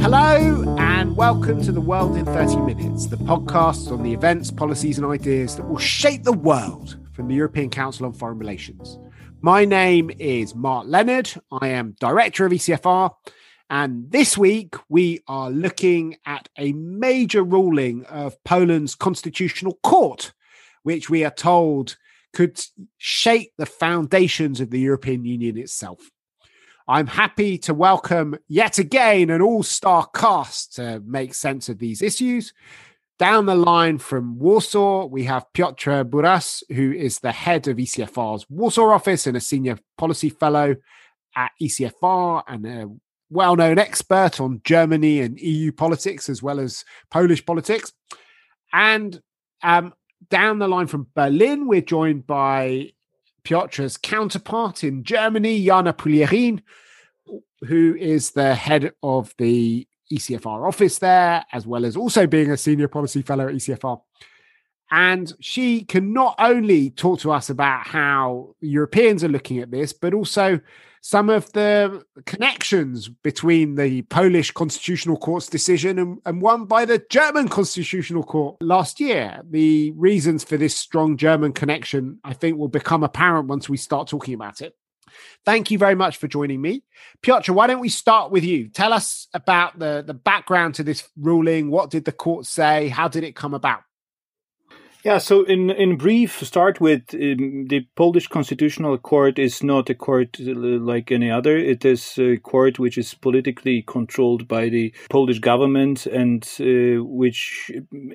Hello, and welcome to The World in 30 Minutes, the podcast on the events, policies, and ideas that will shape the world from the European Council on Foreign Relations. My name is Mark Leonard. I am Director of ECFR. And this week, we are looking at a major ruling of Poland's Constitutional Court, which we are told could shape the foundations of the European Union itself. I'm happy to welcome yet again an all star cast to make sense of these issues. Down the line from Warsaw, we have Piotr Buras, who is the head of ECFR's Warsaw office and a senior policy fellow at ECFR and a well known expert on Germany and EU politics as well as Polish politics. And um, down the line from Berlin, we're joined by Piotr's counterpart in Germany, Jana Puglierin, who is the head of the ECFR office there, as well as also being a senior policy fellow at ECFR. And she can not only talk to us about how Europeans are looking at this, but also some of the connections between the Polish Constitutional Court's decision and, and, one by the German Constitutional Court last year. The reasons for this strong German connection, I think, will become apparent once we start talking about it. Thank you very much for joining me. Piotr, why don't we start with you? Tell us about the, the background to this ruling. What did the court say? How did it come about? Yeah, so in, in brief, start with um, the Polish Constitutional Court is not a court uh, like any other. It is a court which is politically controlled by the Polish government and uh, which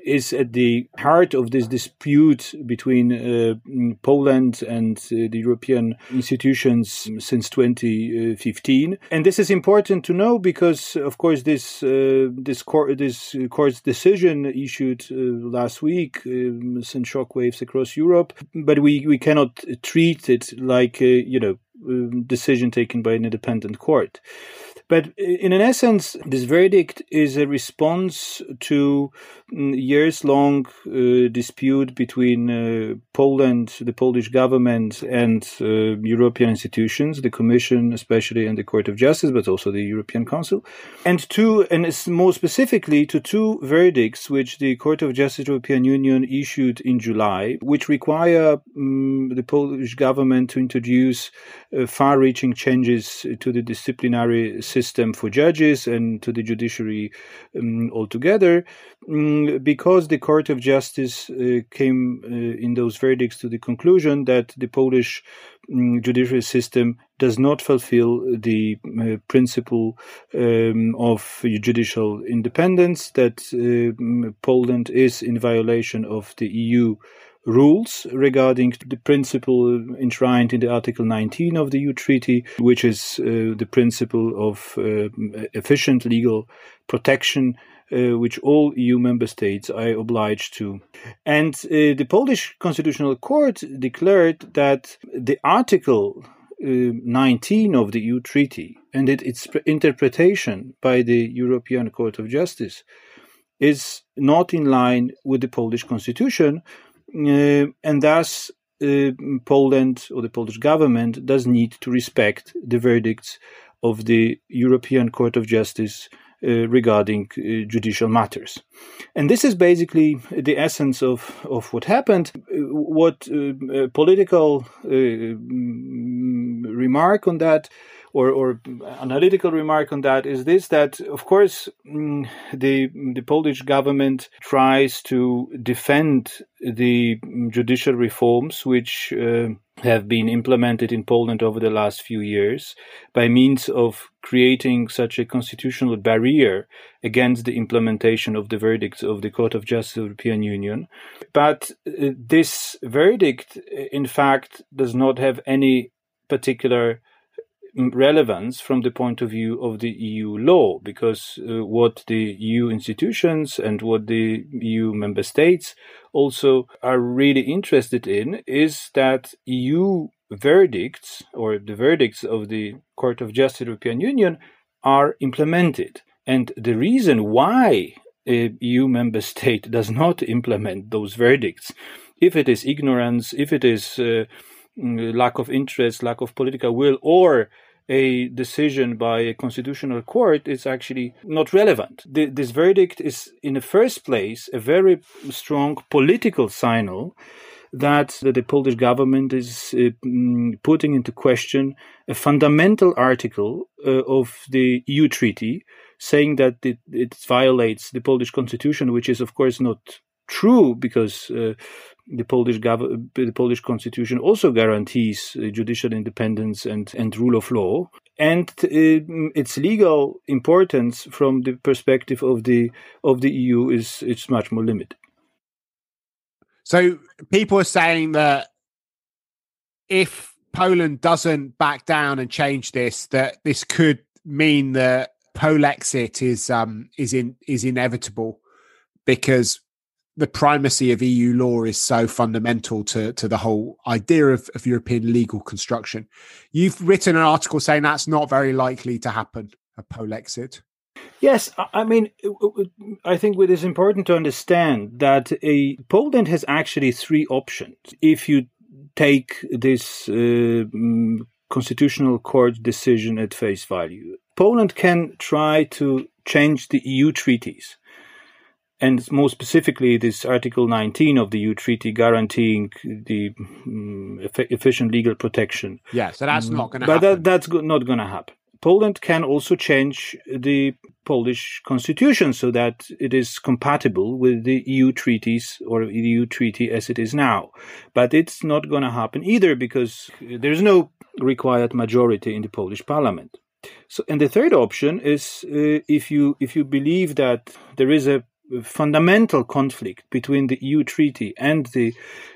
is at the heart of this dispute between uh, Poland and uh, the European institutions since 2015. And this is important to know because, of course, this uh, this court this court's decision issued uh, last week. Um, and shockwaves across Europe, but we, we cannot treat it like a you know um, decision taken by an independent court. But in an essence, this verdict is a response to mm, years long uh, dispute between uh, Poland, the Polish government, and uh, European institutions, the Commission, especially, and the Court of Justice, but also the European Council, and two, and more specifically, to two verdicts which the Court of Justice of the European Union issued in July, which require um, the Polish government to introduce uh, far reaching changes to the disciplinary system for judges and to the judiciary um, altogether, um, because the Court of Justice uh, came uh, in those verdicts to the conclusion that the Polish um, judiciary system does not fulfill the uh, principle um, of judicial independence, that uh, Poland is in violation of the EU rules regarding the principle enshrined in the Article 19 of the EU Treaty, which is uh, the principle of uh, efficient legal protection. Uh, which all EU member states are obliged to. And uh, the Polish Constitutional Court declared that the Article uh, 19 of the EU Treaty and it, its interpretation by the European Court of Justice is not in line with the Polish Constitution, and thus uh, Poland or the Polish government does need to respect the verdicts of the European Court of Justice uh, regarding uh, judicial matters. And this is basically the essence of, of what happened. What uh, political uh, mm, remark on that or, or analytical remark on that is this that of course mm, the the Polish government tries to defend the judicial reforms which uh, have been implemented in Poland over the last few years by means of creating such a constitutional barrier against the implementation of the verdicts of the Court of Justice of the European Union. But uh, this verdict, in fact, does not have any particular relevance from the point of view of the EU law, because uh, what the EU institutions and what the EU member states also are really interested in is that EU verdicts or the verdicts of the Court of Justice of the European Union are implemented. And the reason why a EU member state does not implement those verdicts, if it is ignorance, if it is uh, lack of interest, lack of political will, or a decision by a constitutional court is actually not relevant. This verdict is, in the first place, a very strong political signal that the Polish government is uh, mm, putting into question a fundamental article uh, of the EU treaty, saying that it, it, violates the Polish constitution, which is, of course, not true because uh, the Polish gov- the Polish constitution also guarantees uh, judicial independence and, and rule of law, and uh, its legal importance from the perspective of the of the EU is it's much more limited. So people are saying that if Poland doesn't back down and change this, that this could mean that Polexit is um is in is inevitable because the primacy of EU law is so fundamental to, to the whole idea of, of European legal construction. You've written an article saying that's not very likely to happen, a Polexit. Yes, I mean, I think it is important to understand that a Poland has actually three options. If you take this uh, constitutional court decision at face value, Poland can try to change the EU treaties and more specifically, this Article 19 of the EU Treaty guaranteeing the um, efficient legal protection. Yeah, so that's not going to happen. But that, that's not going to happen. Poland can also change the Polish constitution so that it is compatible with the EU treaties or the EU treaty as it is now. But it's not going to happen either because there's no required majority in the Polish parliament. So, and the third option is uh, if you if you believe that there is a fundamental conflict between the EU treaty and the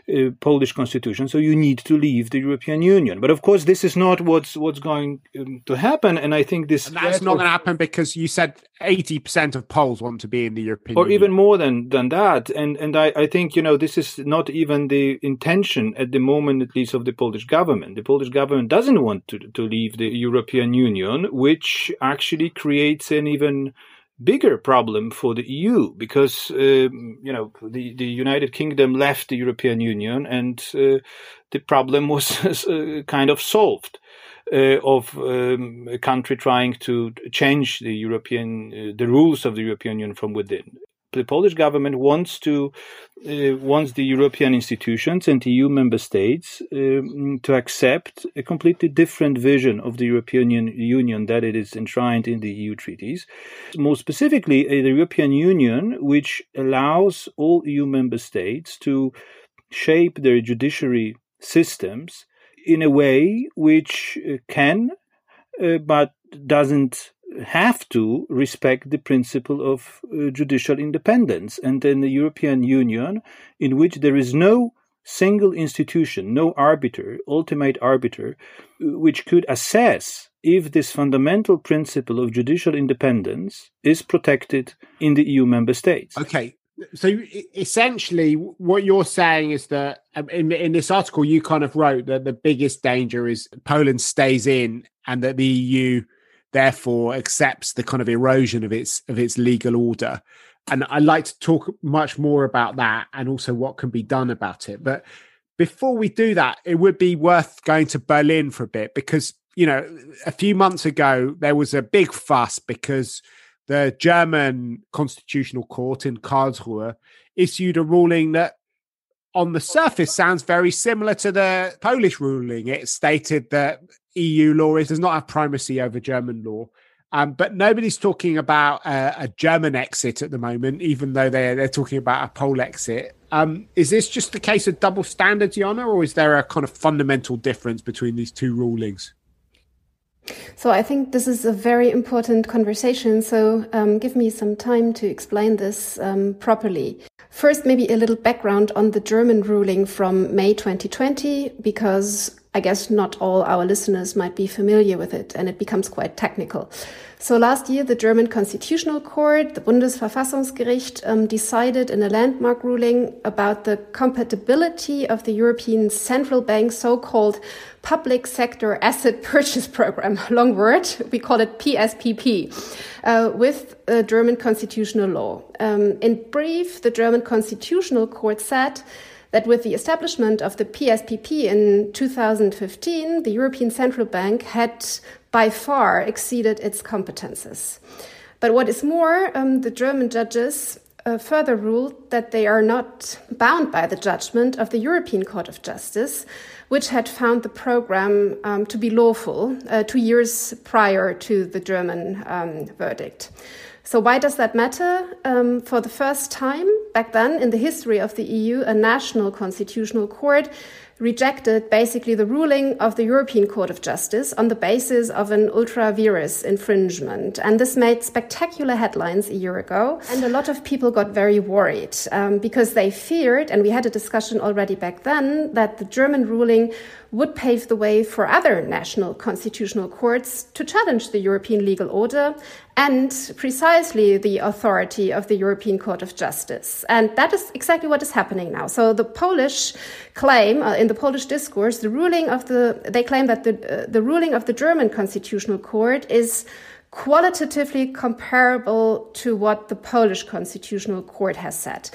uh, Polish constitution. So you need to leave the European Union. But of course, this is not what's what's going um, to happen. And I think this and that's not going to happen because you said eighty percent of Poles want to be in the European or Union. even more than than that. And and I, I think you know this is not even the intention at the moment, at least, of the Polish government. The Polish government doesn't want to to leave the European Union, which actually creates an even bigger problem for the EU because um, you know the, the United Kingdom left the European Union and uh, the problem was uh, kind of solved. Uh, of um, a country trying to change the European uh, the rules of the European Union from within the Polish government wants to uh, wants the European institutions and the EU member states um, to accept a completely different vision of the European Union that it is enshrined in the EU treaties. More specifically, uh, the European Union, which allows all EU member states to shape their judiciary systems in a way which uh, can, uh, but doesn't have to respect the principle of uh, judicial independence. And in the European Union, in which there is no single institution, no arbiter, ultimate arbiter, uh, which could assess if this fundamental principle of judicial independence is protected in the EU member states. Okay. So essentially, what you're saying is that um, in, in this article, you kind of wrote that the biggest danger is Poland stays in and that the EU therefore accepts the kind of erosion of its of its legal order. And I'd like to talk much more about that and also what can be done about it. But before we do that, it would be worth going to Berlin for a bit because, you know, a few months ago, there was a big fuss because the German Constitutional Court in Karlsruhe issued a ruling that on the surface sounds very similar to the Polish ruling. It stated that EU law is does not have primacy over German law. Um, but nobody's talking about a, a, German exit at the moment, even though they're they're talking about a Polexit. Um, is this just a case of double standards, Jana, or is there a kind of fundamental difference between these two rulings? So I think this is a very important conversation. So um, give me some time to explain this um, properly. First, maybe a little background on the German ruling from May 2020, because I guess not all our listeners might be familiar with it and it becomes quite technical. So last year, the German Constitutional Court, the Bundesverfassungsgericht, um, decided in a landmark ruling about the compatibility of the European Central Bank's so-called Public Sector Asset Purchase Program, long word, we call it PSPP, uh, with uh, German constitutional law. Um, in brief, the German Constitutional Court said that with the establishment of the PSPP in 2015, the European Central Bank had by far exceeded its competences. But what is more, um, the German judges uh, further ruled that they are not bound by the judgment of the European Court of Justice, which had found the program um, to be lawful uh, two years prior to the German um, verdict. So, why does that matter? Um, for the first time back then in the history of the EU, a national constitutional court rejected basically the ruling of the European Court of Justice on the basis of an ultra vires infringement. And this made spectacular headlines a year ago. And a lot of people got very worried um, because they feared, and we had a discussion already back then, that the German ruling would pave the way for other national constitutional courts to challenge the European legal order and precisely the authority of the European Court of Justice. And that is exactly what is happening now. So the Polish claim uh, in the Polish discourse, the ruling of the, they claim that the, uh, the ruling of the German Constitutional Court is qualitatively comparable to what the Polish Constitutional Court has said.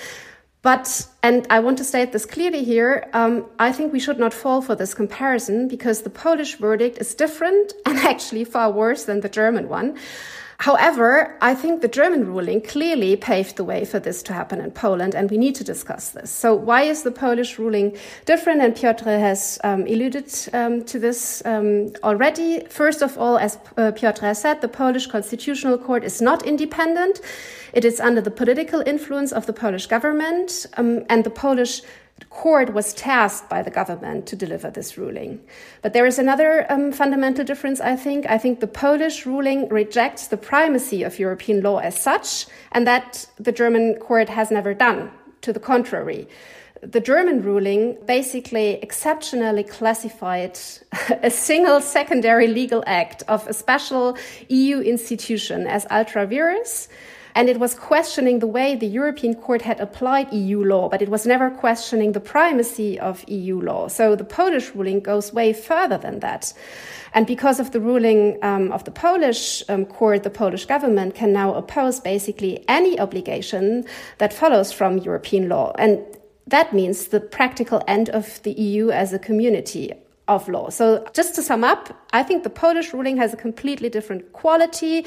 But, and I want to state this clearly here, um, I think we should not fall for this comparison because the Polish verdict is different and actually far worse than the German one. However, I think the German ruling clearly paved the way for this to happen in Poland, and we need to discuss this. So, why is the Polish ruling different? And Piotr has um, alluded um, to this um, already. First of all, as uh, Piotr has said, the Polish Constitutional Court is not independent. It is under the political influence of the Polish government, um, and the Polish the court was tasked by the government to deliver this ruling. But there is another um, fundamental difference, I think. I think the Polish ruling rejects the primacy of European law as such, and that the German court has never done. To the contrary, the German ruling basically exceptionally classified a single secondary legal act of a special EU institution as ultra vires and it was questioning the way the European Court had applied EU law, but it was never questioning the primacy of EU law. So the Polish ruling goes way further than that. And because of the ruling um, of the Polish um, court, the Polish government can now oppose basically any obligation that follows from European law. And that means the practical end of the EU as a community of law. So just to sum up, I think the Polish ruling has a completely different quality.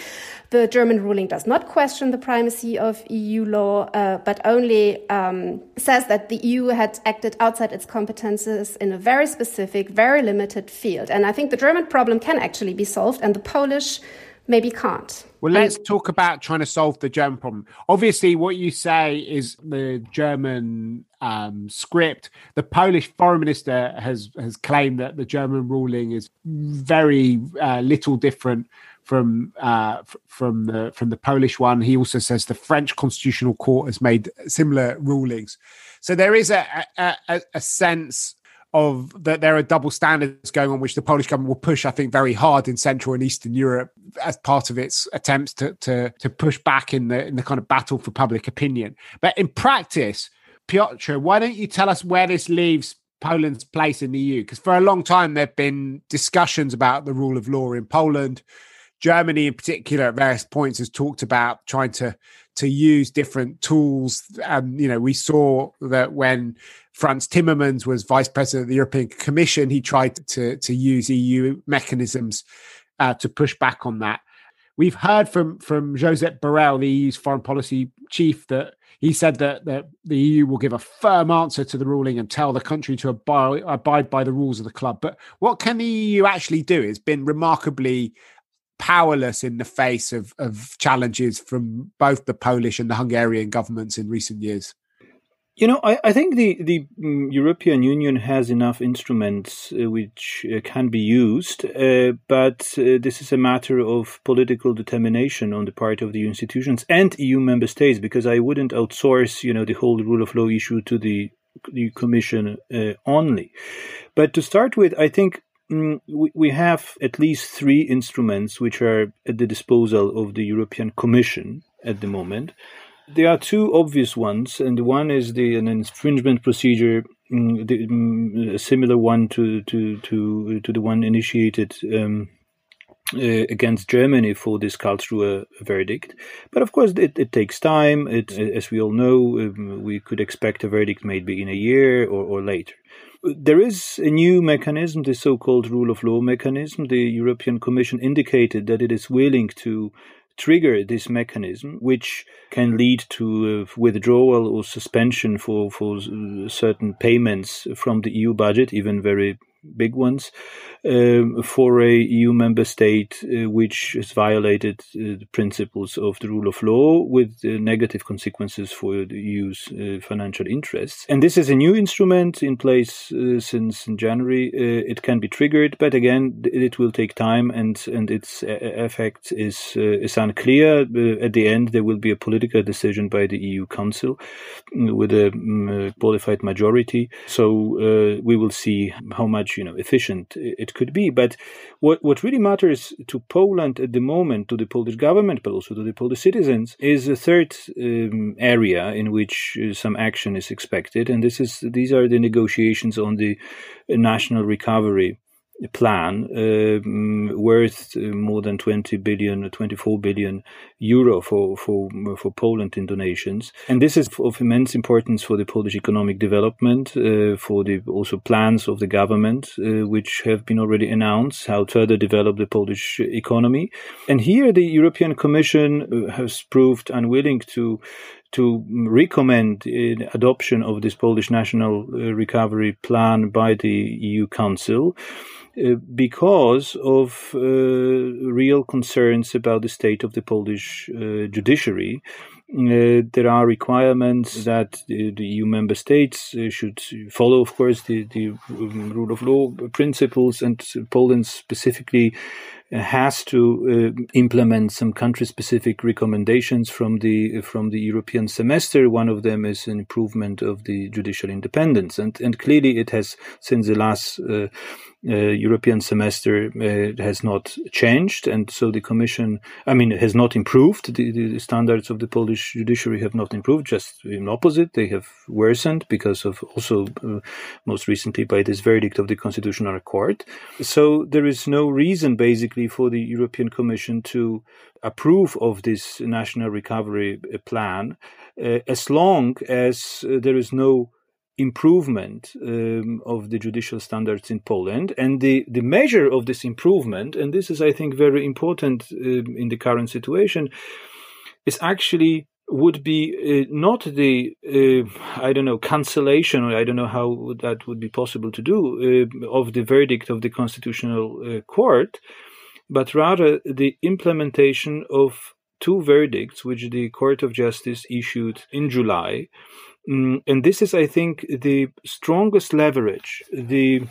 The German ruling does not question the primacy of EU law, uh, but only um, says that the EU had acted outside its competences in a very specific, very limited field. And I think the German problem can actually be solved, and the Polish maybe can't. Well, let's talk about trying to solve the German problem. Obviously, what you say is the German um, script. The Polish foreign minister has has claimed that the German ruling is very uh, little different from uh, from the from the Polish one. He also says the French constitutional court has made similar rulings. So there is a, a, a sense of that there are double standards going on, which the Polish government will push, I think, very hard in Central and Eastern Europe as part of its attempts to to, to push back in the in the kind of battle for public opinion. But in practice, Piotr, why don't you tell us where this leaves Poland's place in the EU? Because for a long time there have been discussions about the rule of law in Poland. Germany, in particular, at various points, has talked about trying to to use different tools. And you know, we saw that when Frans Timmermans was vice president of the European Commission. He tried to, to use EU mechanisms uh, to push back on that. We've heard from, from Josep Borrell, the EU's foreign policy chief, that he said that, that the EU will give a firm answer to the ruling and tell the country to abide, abide by the rules of the club. But what can the EU actually do? It's been remarkably powerless in the face of, of challenges from both the Polish and the Hungarian governments in recent years. You know, I, I think the, the mm, European Union has enough instruments uh, which uh, can be used, uh, but uh, this is a matter of political determination on the part of the institutions and EU member states, because I wouldn't outsource, you know, the whole rule of law issue to the, the Commission uh, only. But to start with, I think we, we have at least three instruments which are at the disposal of the European Commission at the moment. There are two obvious ones, and one is the an infringement procedure, mm, the, mm, a similar one to to to to the one initiated um, uh, against Germany for this Karlsruhe verdict. But of course, it, it takes time. It, as we all know, um, we could expect a verdict maybe in a year or, or later. There is a new mechanism, the so called rule of law mechanism. The European Commission indicated that it is willing to trigger this mechanism, which can lead to uh, withdrawal or suspension for, for uh, certain payments from the EU budget, even very big ones, um, for a EU member state uh, which has violated uh, the principles of the rule of law with uh, negative consequences for the EU's uh, financial interests. And this is a new instrument in place uh, since January. Uh, it can be triggered, but again, it will take time and, and its effect is, is unclear. at the end, there will be a political decision by the EU Council with a um, qualified majority. So we will see how much you know efficient it could be. But what what really matters to Poland at the moment, to the Polish government, but also to the Polish citizens, is a third um, area in which uh, some action is expected, and this is these are the negotiations on the national recovery plan um, worth uh, more than 20 billion 24 billion euro for for for Poland in donations. And this is of immense importance for the Polish economic development uh, for the also plans of the government uh, which have been already announced how to further develop the Polish economy. And here the European Commission uh, has proved unwilling to to recommend adoption of this Polish national uh, recovery plan by the EU Council uh, because of uh, real concerns about the state of the Polish uh, judiciary. Uh, there are requirements that the, EU member states should follow, of course, the, the um, rule of law principles, and Poland specifically has to uh, implement some country-specific recommendations from the from the European semester. One of them is an improvement of the judicial independence, and and clearly it has since the last. Uh, European semester uh, has not changed, and so the Commission, I mean, has not improved. The, the, standards of the Polish judiciary have not improved, just in opposite, they have worsened because of also, uh, most recently, by this verdict of the Constitutional Court. So there is no reason, basically, for the European Commission to approve of this national recovery plan uh, as long as uh, there is no improvement um, of the judicial standards in Poland. And the, the measure of this improvement, and this is, I think, very important um, in the current situation, is actually would be uh, not the uh, I don't know cancellation or I don't know how that would be possible to do uh, of the verdict of the constitutional uh, court, but rather the implementation of two verdicts which the Court of Justice issued in July Mm, and this is, I think, the strongest leverage the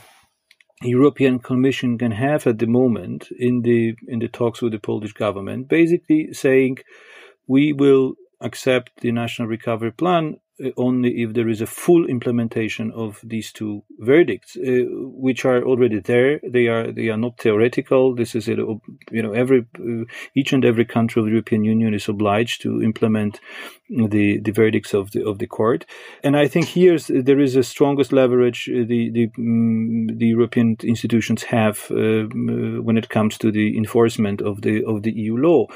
European Commission can have at the moment in the in the talks with the Polish government, basically saying we will accept the national recovery plan only if there is a full implementation of these two verdicts, uh, which are already there. They are they are not theoretical. This is a, you know every uh, each and every country of the European Union is obliged to implement the the verdicts of the of the court. And I think here there is the strongest leverage uh, the the um, the European institutions have uh, when it comes to the enforcement of the of the EU law.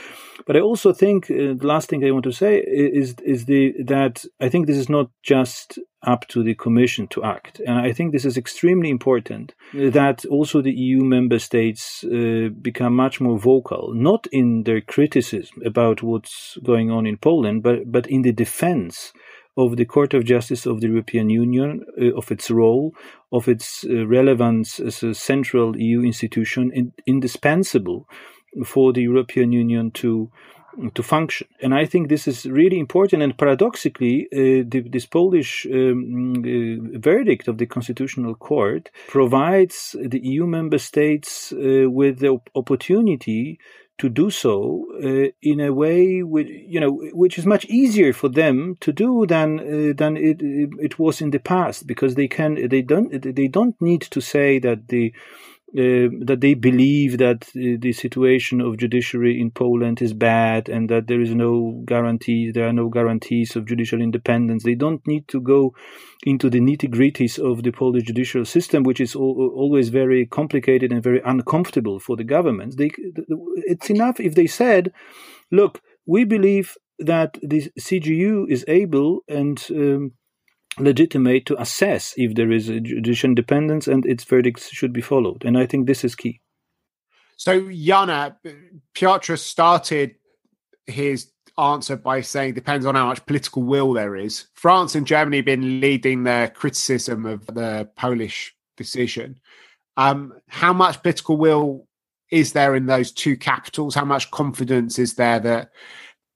But I also think uh, the last thing I want to say is is the that I think this is not just up to the Commission to act. And I think this is extremely important that also the EU member states uh, become much more vocal, not in their criticism about what's going on in Poland, but, but in the defense of the Court of Justice of the European Union, uh, of its role, of its uh, relevance as a central EU institution, in, indispensable for the European Union to to function. And I think this is really important. And paradoxically, uh, the, this Polish um, uh, verdict of the Constitutional Court provides the EU member states uh, with the opportunity to do so uh, in a way which you know which is much easier for them to do than uh, than it it was in the past because they can they don't they don't need to say that the uh, that they believe that the situation of judiciary in Poland is bad and that there is no guarantee, there are no guarantees of judicial independence. They don't need to go into the nitty gritties of the Polish judicial system, which is al- always very complicated and very uncomfortable for the governments. They, it's enough if they said, look, we believe that the CJEU is able and um, legitimate to assess if there is a judicial independence and its verdicts should be followed. And I think this is key. So, Jana, Piotr started his answer by saying depends on how much political will there is. France and Germany have been leading their criticism of the Polish decision. Um, how much political will is there in those two capitals? How much confidence is there that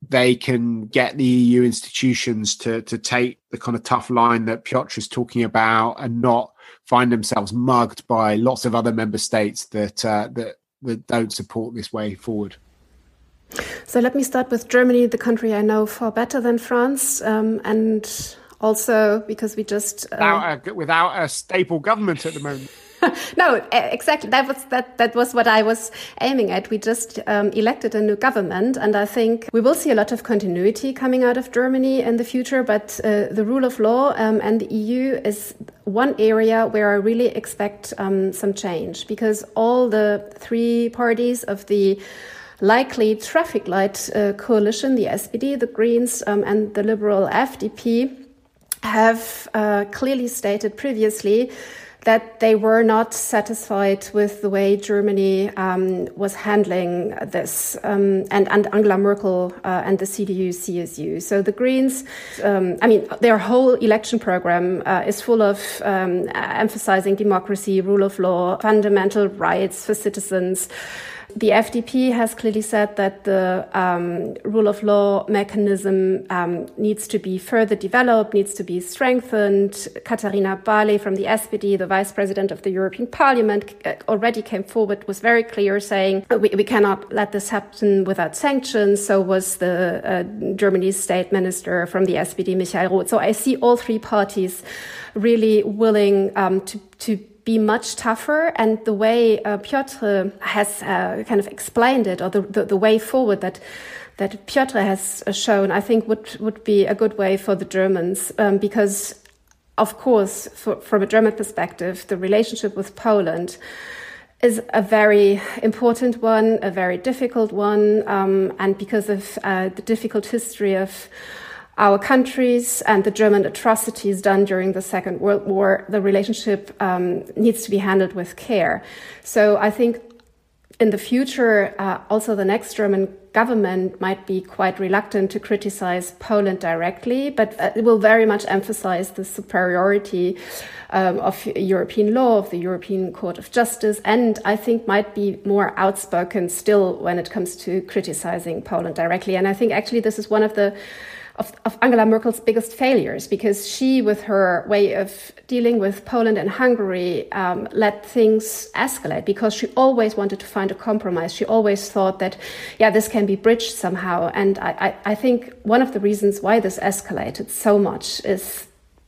they can get the EU institutions to to take the kind of tough line that Piotr is talking about and not find themselves mugged by lots of other member states that uh, that that don't support this way forward. So let me start with Germany, the country I know far better than France, um, and also because we just uh, without, a, without a stable government at the moment. no, exactly. That was that. That was what I was aiming at. We just um, elected a new government, and I think we will see a lot of continuity coming out of Germany in the future. But uh, the rule of law um, and the EU is one area where I really expect um, some change because all the three parties of the likely traffic light uh, coalition, the SPD, the Greens, um, and the Liberal FDP, have uh, clearly stated previously that they were not satisfied with the way Germany um, was handling this, um, and, and, Angela Merkel uh, and the CDU, CSU. So the Greens, um, I mean, their whole election program uh, is full of um, emphasizing democracy, rule of law, fundamental rights for citizens. The FDP has clearly said that the um, rule of law mechanism um, needs to be further developed, needs to be strengthened. Katharina Barley from the SPD, the vice president of the European Parliament, uh, already came forward, was very clear, saying we, we cannot let this happen without sanctions. So was the uh, Germany's state minister from the SPD, Michael Roth. So I see all three parties really willing um, to to be much tougher. And the way uh, Piotr has uh, kind of explained it, or the, the, the, way forward that that Piotr has shown, I think would would be a good way for the Germans um, because. Of course, for, from a German perspective, the relationship with Poland is a very important one, a very difficult one, um, and because of uh, the difficult history of our countries and the German atrocities done during the Second World War, the relationship um, needs to be handled with care. So I think in the future, uh, also the next German government might be quite reluctant to criticize Poland directly, but uh, it will very much emphasize the superiority um, of European law, of the European Court of Justice, and I think might be more outspoken still when it comes to criticizing Poland directly. And I think actually this is one of the of, of, Angela Merkel's biggest failures because she, with her way of dealing with Poland and Hungary, um, let things escalate because she always wanted to find a compromise. She always thought that, yeah, this can be bridged somehow. And I, I, I think one of the reasons why this escalated so much is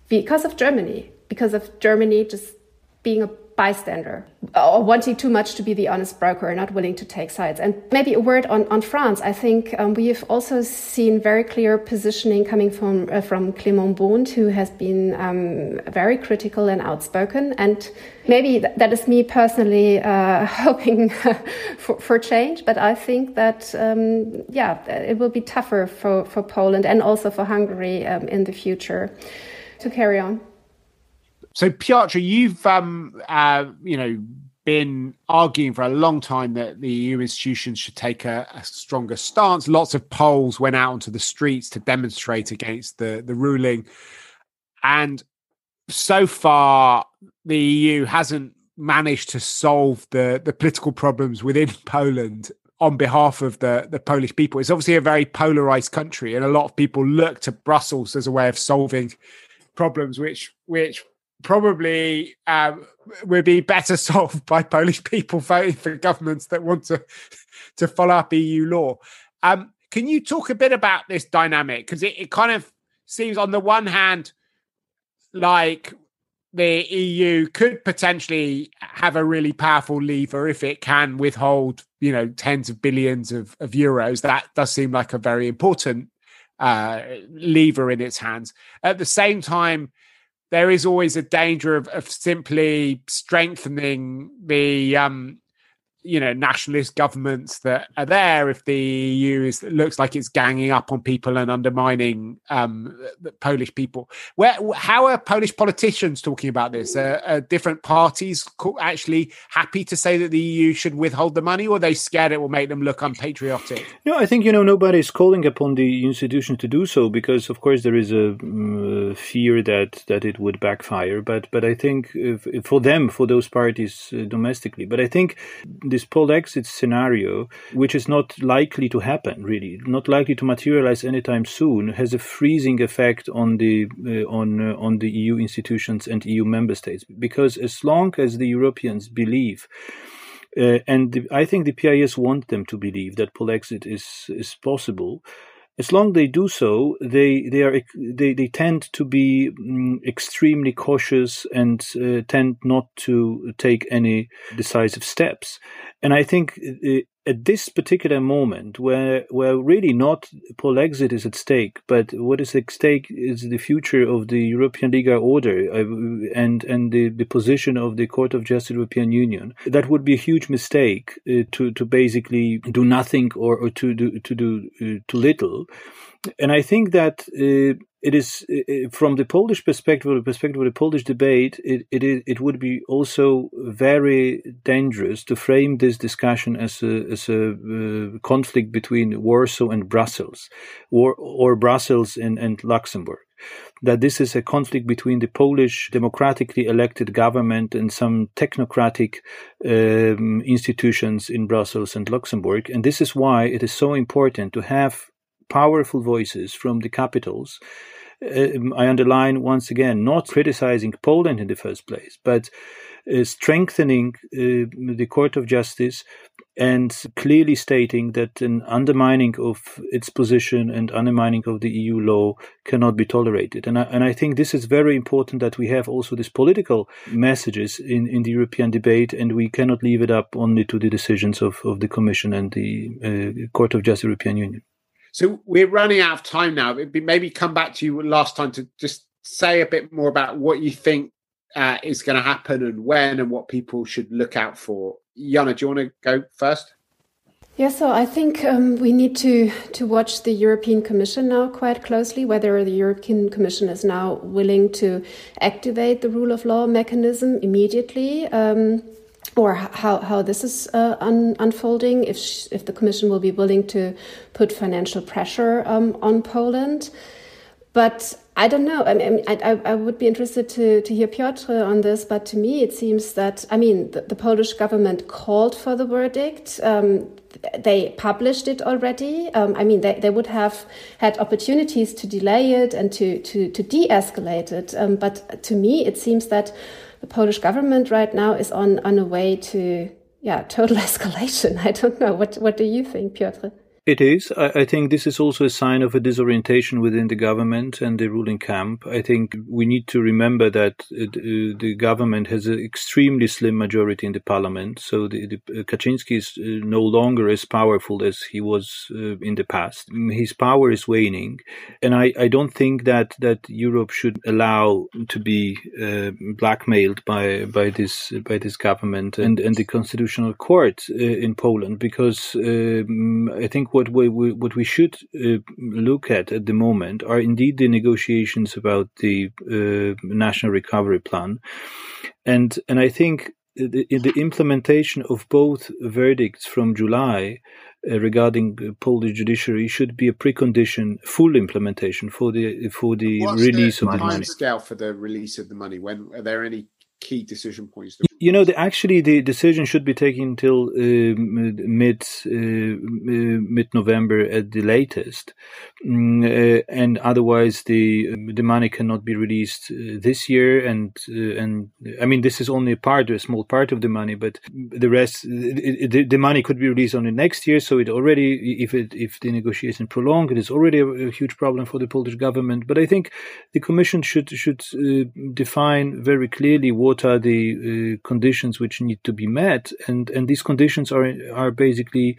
because of Germany, because of Germany just being a bystander or wanting too much to be the honest broker, not willing to take sides. And maybe a word on, on France. I think um, we have also seen very clear positioning coming from uh, from Clément Beaune, who has been um, very critical and outspoken. And maybe th that is me personally uh, hoping for, for, change. But I think that um, yeah, it will be tougher for for Poland and also for Hungary um, in the future to carry on. So, Piotr, you've um, uh, you know been arguing for a long time that the EU institutions should take a, a, stronger stance. Lots of Poles went out onto the streets to demonstrate against the the ruling, and so far the EU hasn't managed to solve the the political problems within Poland on behalf of the the Polish people. It's obviously a very polarized country, and a lot of people look to Brussels as a way of solving problems which which probably um, would be better solved by Polish people voting for governments that want to to follow up EU law. Um, can you talk a bit about this dynamic? Because it, it kind of seems, on the one hand, like the EU could potentially have a really powerful lever if it can withhold, you know, tens of billions of, of euros. That does seem like a very important uh, lever in its hands. At the same time, there is always a danger of, of simply strengthening the um, you know nationalist governments that are there if the EU is looks like it's ganging up on people and undermining um, Polish people. Where how are Polish politicians talking about this? Are, are, different parties actually happy to say that the EU should withhold the money, or are they scared it will make them look unpatriotic? No, I think you know nobody is calling upon the institution to do so because, of course, there is a uh, fear that that it would backfire. But but I think if for them, for those parties uh, domestically, but I think this Polexit scenario, which is not likely to happen, really, not likely to materialize anytime soon, has a freezing effect on the uh, on uh, on the EU institutions and EU member states. Because as long as the Europeans believe. Uh, and the, I think the PIS want them to believe that Polexit is is possible as long as they do so, they they are they, they tend to be um, extremely cautious and uh, tend not to take any decisive steps. And I think uh, at this particular moment, where where really not Polexit is at stake, but what is at stake is the future of the European legal order uh, and and the, the position of the Court of Justice of the European Union. That would be a huge mistake uh, to to basically do nothing or, or to do to do uh, too little. And I think that uh, it is from the Polish perspective, the perspective of the Polish debate, it, it, it would be also very dangerous to frame this discussion as a, as a uh, conflict between Warsaw and Brussels, or, or Brussels and, and Luxembourg. That this is a conflict between the Polish democratically elected government and some technocratic um, institutions in Brussels and Luxembourg. And this is why it is so important to have powerful voices from the capitals um, I underline once again, not criticizing Poland in the first place, but uh, strengthening uh, the Court of Justice and clearly stating that an undermining of its position and undermining of the EU law cannot be tolerated. And I, and I think this is very important that we have also these political messages in, in the European debate, and we cannot leave it up only to the decisions of, of the Commission and the uh, Court of Justice of the European Union. So we're running out of time now. Maybe come back to you last time to just say a bit more about what you think uh, is going to happen and when and what people should look out for. Jana, do you want to go first? Yeah, so I think um, we need to to watch the European Commission now quite closely. Whether the European Commission is now willing to activate the rule of law mechanism immediately. Um, or how, how this is uh, un unfolding, if, if the Commission will be willing to put financial pressure um, on Poland. But I don't know. I mean, I, I, would be interested to, to hear Piotr on this, but to me, it seems that, I mean, the, the Polish government called for the verdict. Um, they published it already. Um, I mean, they, they would have had opportunities to delay it and to, to, to de escalate it. Um, but to me, it seems that the Polish government right now is on on a way to yeah total escalation. I don't know what what do you think, Piotr? It is. I, I, think this is also a sign of a disorientation within the government and the ruling camp. I think we need to remember that uh, the government has an extremely slim majority in the parliament. So the, the uh, Kaczynski is uh, no longer as powerful as he was uh, in the past. His power is waning, and I, I don't think that that Europe should allow to be uh, blackmailed by by this by this government and and the constitutional court uh, in Poland because um, I think what we, we what we should uh, look at at the moment are indeed the negotiations about the uh, national recovery plan, and and I think the, the implementation of both verdicts from July uh, regarding Polish judiciary should be a precondition, full implementation for the for the What's release the of the money. Scale for the release of the money. When are there any key decision points? You know, the, actually, the decision should be taken until uh, mid uh, mid November at the latest, mm, uh, and otherwise the the money cannot be released uh, this year. And uh, and I mean this is only a part, a small part of the money, but the rest, it, the money could be released only next year. So it already, if it if the negotiation prolonged, it is already a, a huge problem for the Polish government. But I think the Commission should should uh, define very clearly what are the uh, conditions which need to be met, and and these conditions are are basically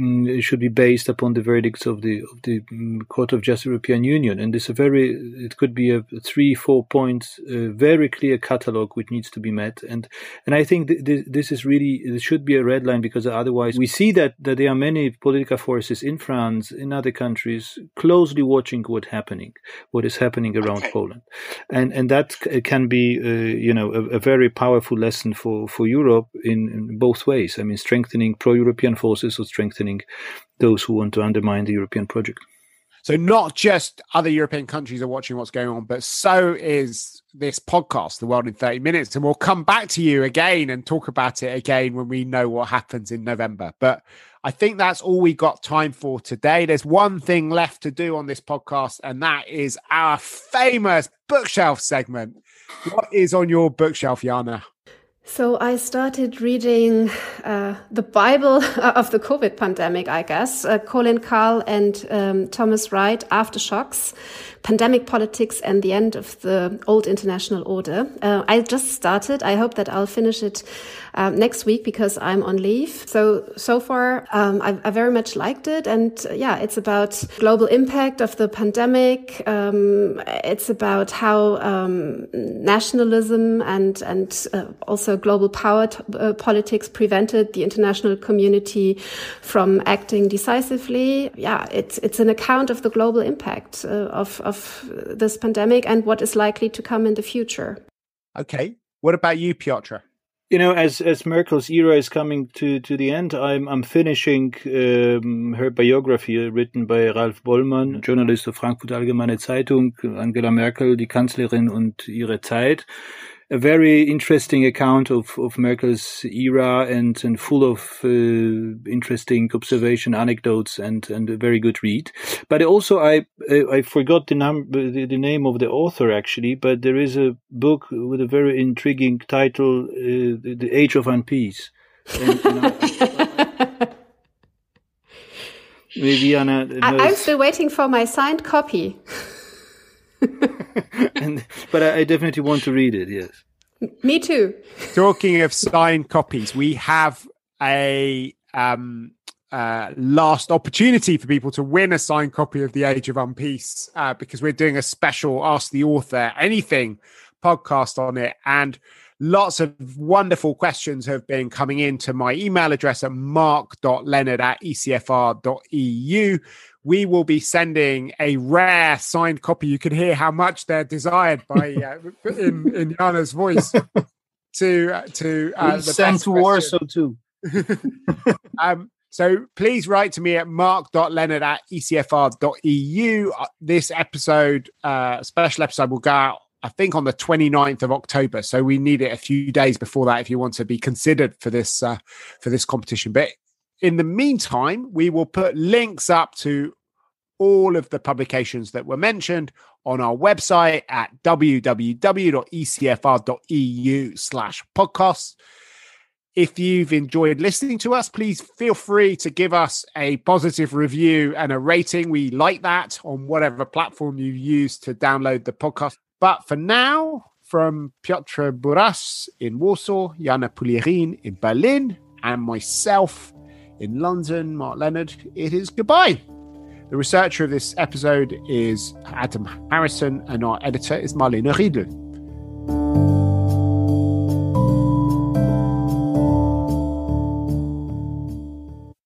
um, should be based upon the verdicts of the of the um, Court of Justice European Union. And this a very it could be a three four points uh, very clear catalog which needs to be met. And and I think th- th- this is really this should be a red line because otherwise we see that that there are many political forces in France in other countries closely watching what's happening what is happening around okay. Poland, and and that c- can be uh, you know a, a, very powerful lesson for for Europe in, in both ways. I mean, strengthening pro-European forces or strengthening those who want to undermine the European project. So not just other European countries are watching what's going on, but so is this podcast, The World in 30 Minutes. And we'll come back to you again and talk about it again when we know what happens in November. But I think that's all we got time for today. There's one thing left to do on this podcast, and that is our famous bookshelf segment. What is on your bookshelf, Jana? So I started reading uh, the Bible of the COVID pandemic, I guess. Uh, Colin Kahl and um, Thomas Wright, Aftershocks, pandemic politics and the end of the old international order. Uh, I just started. I hope that I'll finish it uh, next week because I'm on leave. So, so far, um, I, I, very much liked it. And uh, yeah, it's about global impact of the pandemic. Um, it's about how um, nationalism and, and uh, also global power uh, politics prevented the international community from acting decisively. Yeah, it's, it's an account of the global impact uh, of, of of this pandemic and what is likely to come in the future. Okay. What about you, Piotr? You know, as as Merkel's era is coming to, to the end, I'm I'm finishing um, her biography written by Ralph Bollmann, journalist of Frankfurt Allgemeine Zeitung, Angela Merkel, die Kanzlerin und ihre Zeit a very interesting account of, of Merkel's era and, and full of uh, interesting observation, anecdotes, and, and a very good read. But also, I I forgot the, num- the, the name of the author actually, but there is a book with a very intriguing title, uh, The Age of Unpeace. And, you know, maybe Anna. I, I'm still waiting for my signed copy. and, but I, I definitely want to read it. Yes. Me too. Talking of signed copies, we have a um, uh, last opportunity for people to win a signed copy of The Age of Unpeace uh, because we're doing a special Ask the Author Anything podcast on it. And lots of wonderful questions have been coming in to my email address at mark.leonard at ecfr.eu we will be sending a rare signed copy. You can hear how much they're desired by uh, in in Jana's voice to uh, to uh, send to Warsaw too. um, so please write to me at mark.leonard at ecfr.eu. Uh, this episode, uh, special episode, will go out, I think, on the 29th of October. So we need it a few days before that if you want to be considered for this uh, for this competition. But in the meantime, we will put links up to all of the publications that were mentioned on our website at www.ecfr.eu slash podcasts. If you've enjoyed listening to us, please feel free to give us a positive review and a rating. We like that on whatever platform you use to download the podcast. But for now, from Piotr Buras in Warsaw, Jana Puglierin in Berlin, and myself in London, Mark Leonard, it is goodbye. The researcher of this episode is Adam Harrison, and our editor is Marlene Riedel.